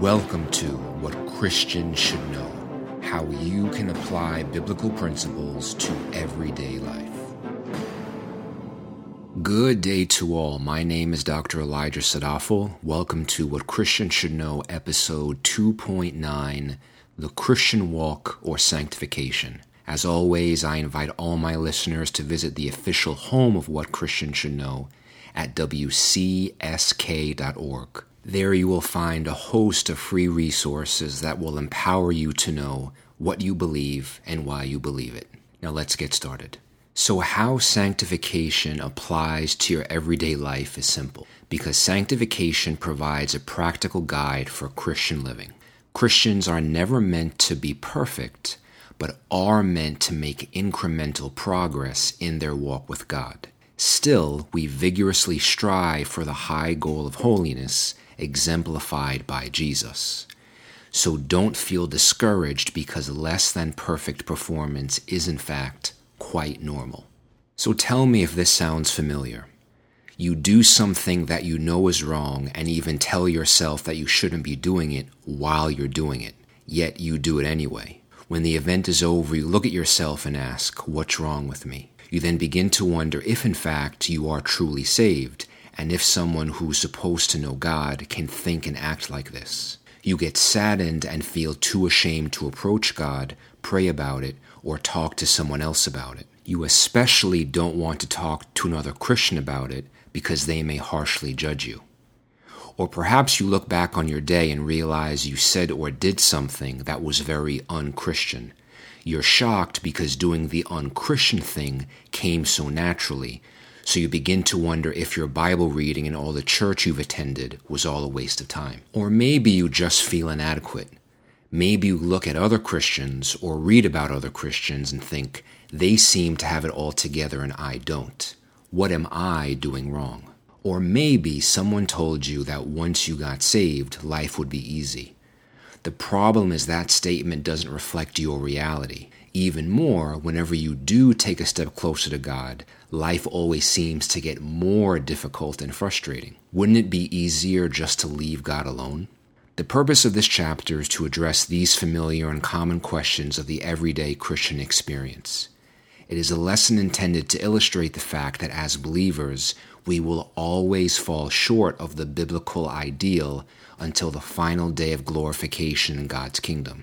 Welcome to What Christians Should Know How You Can Apply Biblical Principles to Everyday Life. Good day to all. My name is Dr. Elijah Sadafel. Welcome to What Christians Should Know, episode 2.9 The Christian Walk or Sanctification. As always, I invite all my listeners to visit the official home of What Christians Should Know at wcsk.org. There you will find a host of free resources that will empower you to know what you believe and why you believe it. Now let's get started. So, how sanctification applies to your everyday life is simple because sanctification provides a practical guide for Christian living. Christians are never meant to be perfect, but are meant to make incremental progress in their walk with God. Still, we vigorously strive for the high goal of holiness exemplified by Jesus. So don't feel discouraged because less than perfect performance is, in fact, quite normal. So tell me if this sounds familiar. You do something that you know is wrong and even tell yourself that you shouldn't be doing it while you're doing it, yet you do it anyway. When the event is over, you look at yourself and ask, What's wrong with me? You then begin to wonder if, in fact, you are truly saved and if someone who's supposed to know God can think and act like this. You get saddened and feel too ashamed to approach God, pray about it, or talk to someone else about it. You especially don't want to talk to another Christian about it because they may harshly judge you. Or perhaps you look back on your day and realize you said or did something that was very unchristian. You're shocked because doing the unchristian thing came so naturally, so you begin to wonder if your Bible reading and all the church you've attended was all a waste of time. Or maybe you just feel inadequate. Maybe you look at other Christians or read about other Christians and think, they seem to have it all together and I don't. What am I doing wrong? Or maybe someone told you that once you got saved, life would be easy. The problem is that statement doesn't reflect your reality. Even more, whenever you do take a step closer to God, life always seems to get more difficult and frustrating. Wouldn't it be easier just to leave God alone? The purpose of this chapter is to address these familiar and common questions of the everyday Christian experience. It is a lesson intended to illustrate the fact that as believers, we will always fall short of the biblical ideal until the final day of glorification in God's kingdom.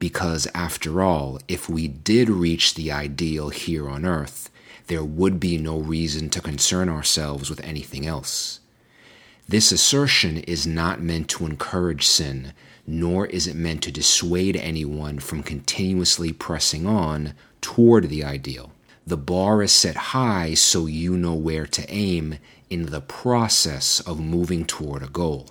Because, after all, if we did reach the ideal here on earth, there would be no reason to concern ourselves with anything else. This assertion is not meant to encourage sin, nor is it meant to dissuade anyone from continuously pressing on toward the ideal. The bar is set high so you know where to aim in the process of moving toward a goal.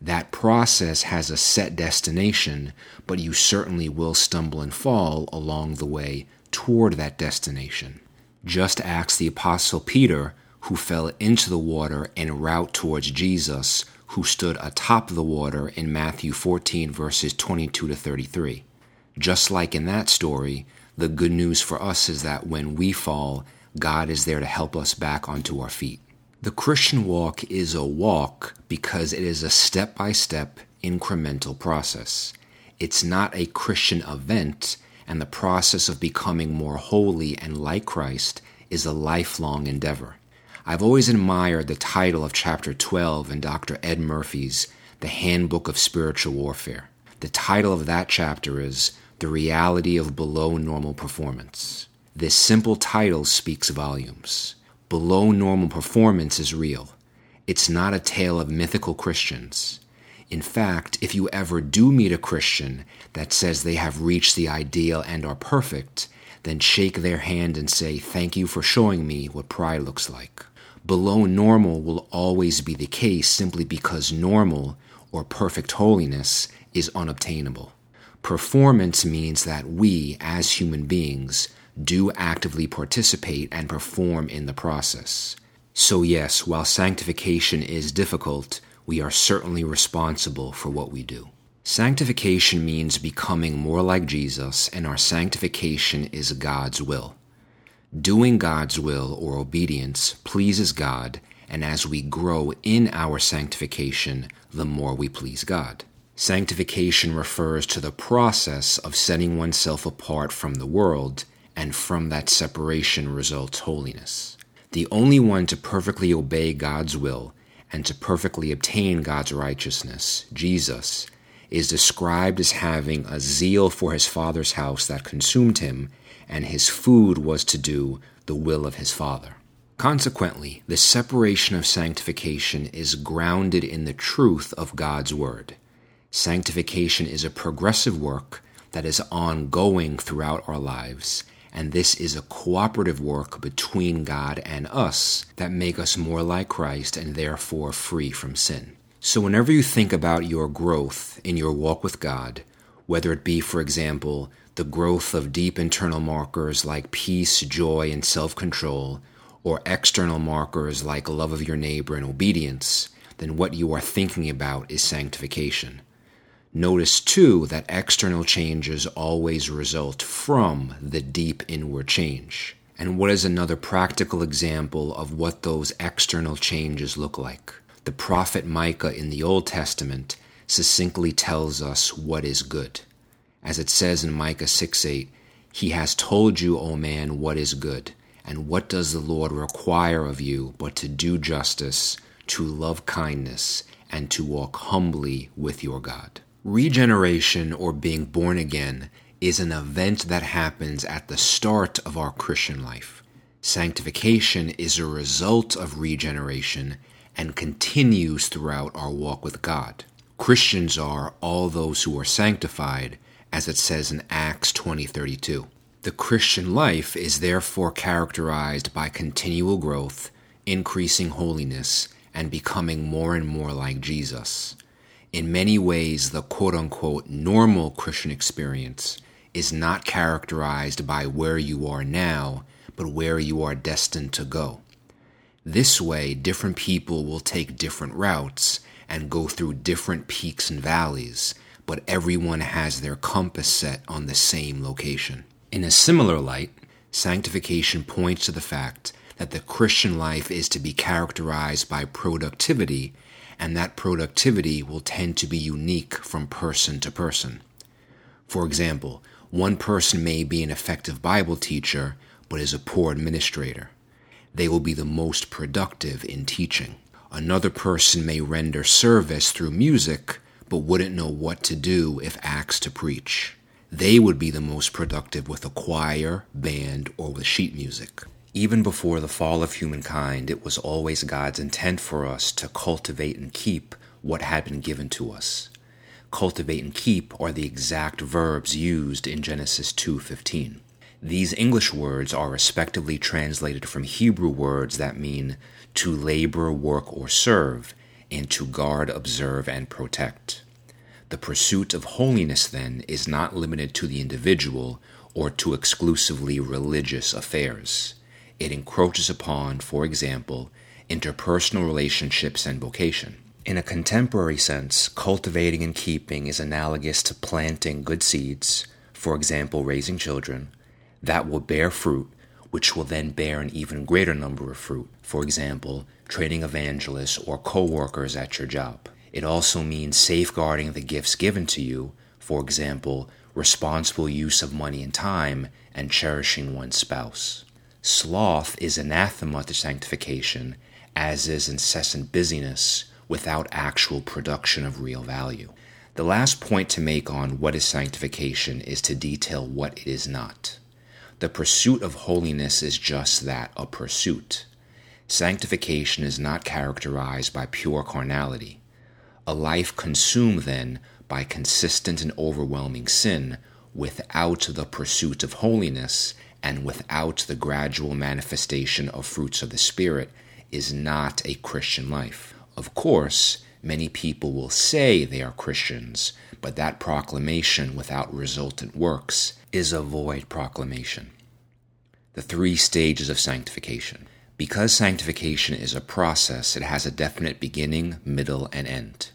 That process has a set destination, but you certainly will stumble and fall along the way toward that destination. Just ask the Apostle Peter, who fell into the water en route towards Jesus, who stood atop the water in Matthew 14, verses 22 to 33. Just like in that story, the good news for us is that when we fall, God is there to help us back onto our feet. The Christian walk is a walk because it is a step by step, incremental process. It's not a Christian event, and the process of becoming more holy and like Christ is a lifelong endeavor. I've always admired the title of chapter 12 in Dr. Ed Murphy's The Handbook of Spiritual Warfare. The title of that chapter is The Reality of Below Normal Performance. This simple title speaks volumes below normal performance is real. It's not a tale of mythical Christians. In fact, if you ever do meet a Christian that says they have reached the ideal and are perfect, then shake their hand and say, Thank you for showing me what pride looks like. Below normal will always be the case simply because normal or perfect holiness is unobtainable. Performance means that we, as human beings, do actively participate and perform in the process. So, yes, while sanctification is difficult, we are certainly responsible for what we do. Sanctification means becoming more like Jesus, and our sanctification is God's will. Doing God's will or obedience pleases God, and as we grow in our sanctification, the more we please God. Sanctification refers to the process of setting oneself apart from the world, and from that separation results holiness. The only one to perfectly obey God's will and to perfectly obtain God's righteousness, Jesus, is described as having a zeal for his Father's house that consumed him, and his food was to do the will of his Father. Consequently, the separation of sanctification is grounded in the truth of God's Word. Sanctification is a progressive work that is ongoing throughout our lives, and this is a cooperative work between God and us that make us more like Christ and therefore free from sin. So whenever you think about your growth in your walk with God, whether it be, for example, the growth of deep internal markers like peace, joy, and self control, or external markers like love of your neighbor and obedience, then what you are thinking about is sanctification. Notice too that external changes always result from the deep inward change. And what is another practical example of what those external changes look like? The prophet Micah in the Old Testament succinctly tells us what is good. As it says in Micah 6 8, He has told you, O man, what is good and what does the Lord require of you but to do justice, to love kindness, and to walk humbly with your God? Regeneration, or being born again, is an event that happens at the start of our Christian life. Sanctification is a result of regeneration and continues throughout our walk with God. Christians are all those who are sanctified, as it says in Acts 20:32. The Christian life is therefore characterized by continual growth, increasing holiness, and becoming more and more like Jesus. In many ways, the quote unquote normal Christian experience is not characterized by where you are now, but where you are destined to go. This way, different people will take different routes and go through different peaks and valleys, but everyone has their compass set on the same location. In a similar light, sanctification points to the fact that the Christian life is to be characterized by productivity, and that productivity will tend to be unique from person to person. For example, one person may be an effective Bible teacher but is a poor administrator. They will be the most productive in teaching. Another person may render service through music but wouldn't know what to do if asked to preach they would be the most productive with a choir, band, or with sheet music. Even before the fall of humankind, it was always God's intent for us to cultivate and keep what had been given to us. Cultivate and keep are the exact verbs used in Genesis 2:15. These English words are respectively translated from Hebrew words that mean to labor, work, or serve, and to guard, observe, and protect. The pursuit of holiness, then, is not limited to the individual or to exclusively religious affairs. It encroaches upon, for example, interpersonal relationships and vocation. In a contemporary sense, cultivating and keeping is analogous to planting good seeds, for example, raising children, that will bear fruit, which will then bear an even greater number of fruit, for example, training evangelists or co workers at your job. It also means safeguarding the gifts given to you, for example, responsible use of money and time, and cherishing one's spouse. Sloth is anathema to sanctification, as is incessant busyness without actual production of real value. The last point to make on what is sanctification is to detail what it is not. The pursuit of holiness is just that a pursuit. Sanctification is not characterized by pure carnality a life consumed then by consistent and overwhelming sin without the pursuit of holiness and without the gradual manifestation of fruits of the Spirit is not a Christian life. Of course, many people will say they are Christians, but that proclamation without resultant works is a void proclamation. The three stages of sanctification. Because sanctification is a process, it has a definite beginning, middle, and end.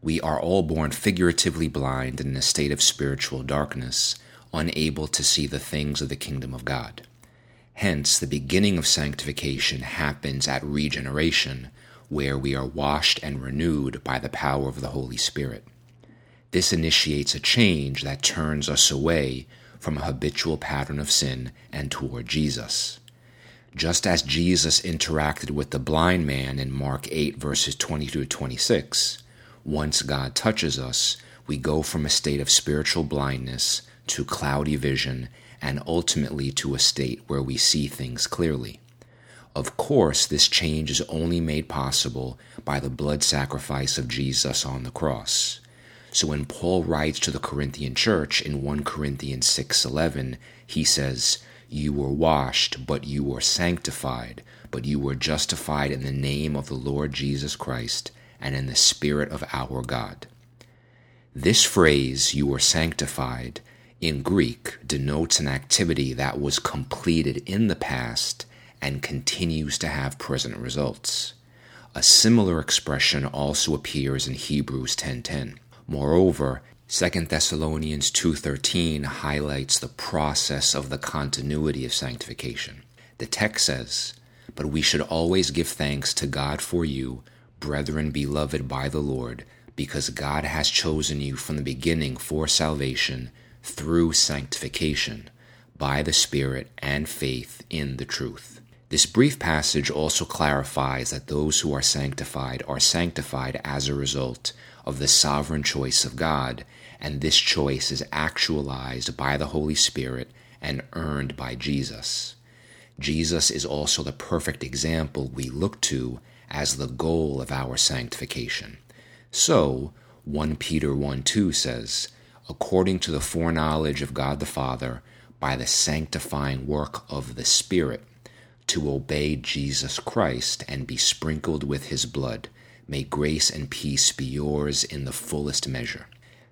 We are all born figuratively blind in a state of spiritual darkness, unable to see the things of the kingdom of God. Hence, the beginning of sanctification happens at regeneration, where we are washed and renewed by the power of the Holy Spirit. This initiates a change that turns us away from a habitual pattern of sin and toward Jesus. Just as Jesus interacted with the blind man in Mark 8, verses 22 to 26, once God touches us, we go from a state of spiritual blindness to cloudy vision and ultimately to a state where we see things clearly. Of course, this change is only made possible by the blood sacrifice of Jesus on the cross. So when Paul writes to the Corinthian church in 1 Corinthians 6:11, he says, "You were washed, but you were sanctified, but you were justified in the name of the Lord Jesus Christ and in the spirit of our God." This phrase, you were sanctified, in Greek denotes an activity that was completed in the past and continues to have present results. A similar expression also appears in Hebrews 10:10. Moreover, 2 Thessalonians 2:13 highlights the process of the continuity of sanctification. The text says, "But we should always give thanks to God for you, brethren beloved by the Lord, because God has chosen you from the beginning for salvation through sanctification by the Spirit and faith in the truth." This brief passage also clarifies that those who are sanctified are sanctified as a result of the sovereign choice of God, and this choice is actualized by the Holy Spirit and earned by Jesus. Jesus is also the perfect example we look to as the goal of our sanctification. So, 1 Peter 1 2 says, According to the foreknowledge of God the Father, by the sanctifying work of the Spirit, to obey Jesus Christ and be sprinkled with his blood. May grace and peace be yours in the fullest measure.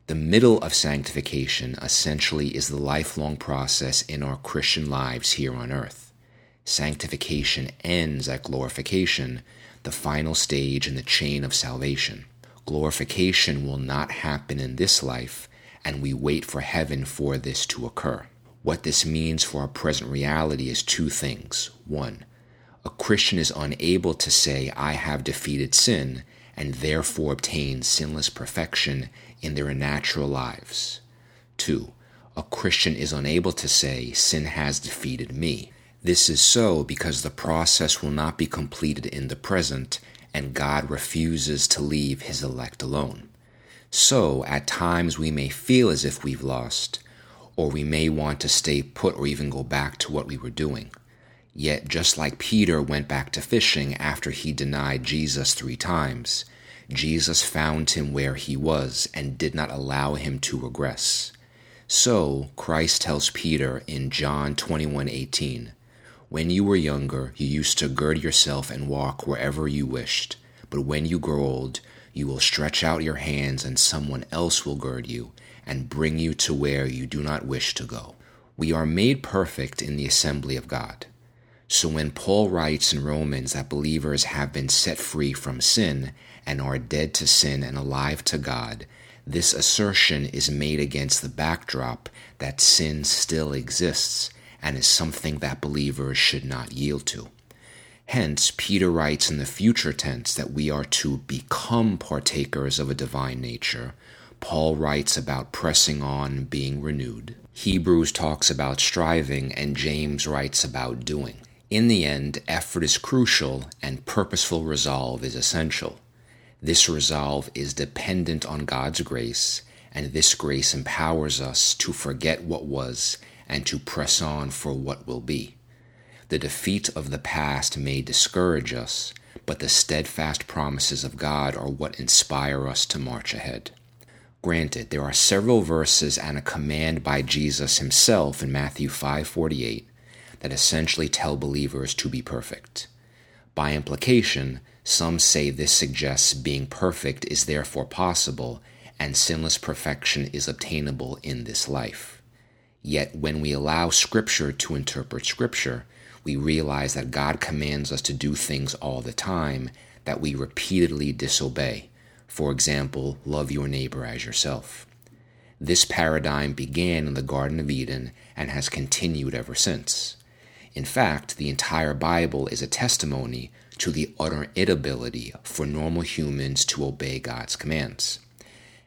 The middle of sanctification essentially is the lifelong process in our Christian lives here on earth. Sanctification ends at glorification, the final stage in the chain of salvation. Glorification will not happen in this life, and we wait for heaven for this to occur. What this means for our present reality is two things. One, a Christian is unable to say, I have defeated sin, and therefore obtain sinless perfection in their natural lives. Two, a Christian is unable to say, Sin has defeated me. This is so because the process will not be completed in the present, and God refuses to leave his elect alone. So, at times we may feel as if we've lost, or we may want to stay put or even go back to what we were doing. Yet, just like Peter went back to fishing after he denied Jesus three times, Jesus found him where he was and did not allow him to regress. So, Christ tells Peter in John 21:18, "When you were younger, you used to gird yourself and walk wherever you wished, but when you grow old, you will stretch out your hands and someone else will gird you and bring you to where you do not wish to go. We are made perfect in the assembly of God. So when Paul writes in Romans that believers have been set free from sin and are dead to sin and alive to God, this assertion is made against the backdrop that sin still exists and is something that believers should not yield to. Hence, Peter writes in the future tense that we are to become partakers of a divine nature, Paul writes about pressing on, being renewed. Hebrews talks about striving, and James writes about doing. In the end, effort is crucial and purposeful resolve is essential. This resolve is dependent on God's grace, and this grace empowers us to forget what was and to press on for what will be. The defeat of the past may discourage us, but the steadfast promises of God are what inspire us to march ahead. Granted, there are several verses and a command by Jesus himself in Matthew 5:48 that essentially tell believers to be perfect. By implication, some say this suggests being perfect is therefore possible and sinless perfection is obtainable in this life. Yet when we allow scripture to interpret scripture, we realize that God commands us to do things all the time that we repeatedly disobey for example, love your neighbor as yourself. This paradigm began in the Garden of Eden and has continued ever since. In fact, the entire Bible is a testimony to the utter inability for normal humans to obey God's commands.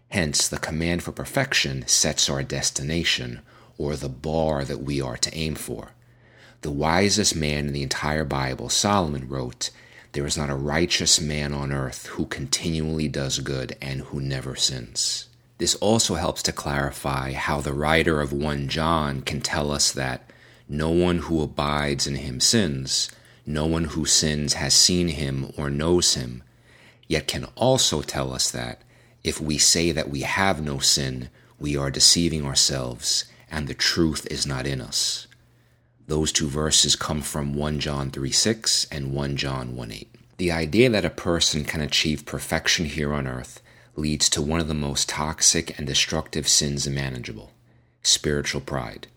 Hence, the command for perfection sets our destination, or the bar that we are to aim for. The wisest man in the entire Bible, Solomon, wrote, There is not a righteous man on earth who continually does good and who never sins. This also helps to clarify how the writer of 1 John can tell us that no one who abides in him sins, no one who sins has seen him or knows him, yet can also tell us that if we say that we have no sin, we are deceiving ourselves, and the truth is not in us. Those two verses come from 1 John 3 6 and 1 John 1 8. The idea that a person can achieve perfection here on earth leads to one of the most toxic and destructive sins imaginable spiritual pride.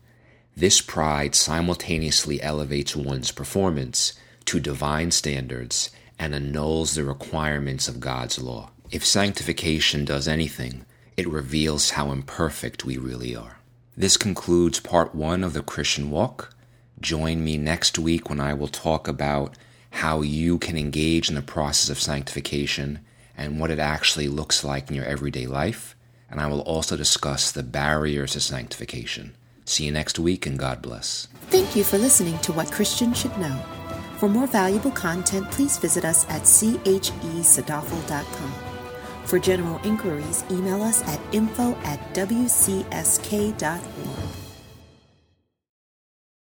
This pride simultaneously elevates one's performance to divine standards and annuls the requirements of God's law. If sanctification does anything, it reveals how imperfect we really are. This concludes part one of the Christian walk. Join me next week when I will talk about how you can engage in the process of sanctification and what it actually looks like in your everyday life. And I will also discuss the barriers to sanctification. See you next week and God bless. Thank you for listening to What Christians Should Know. For more valuable content, please visit us at chesadafel.com. For general inquiries, email us at info at wcsk.org.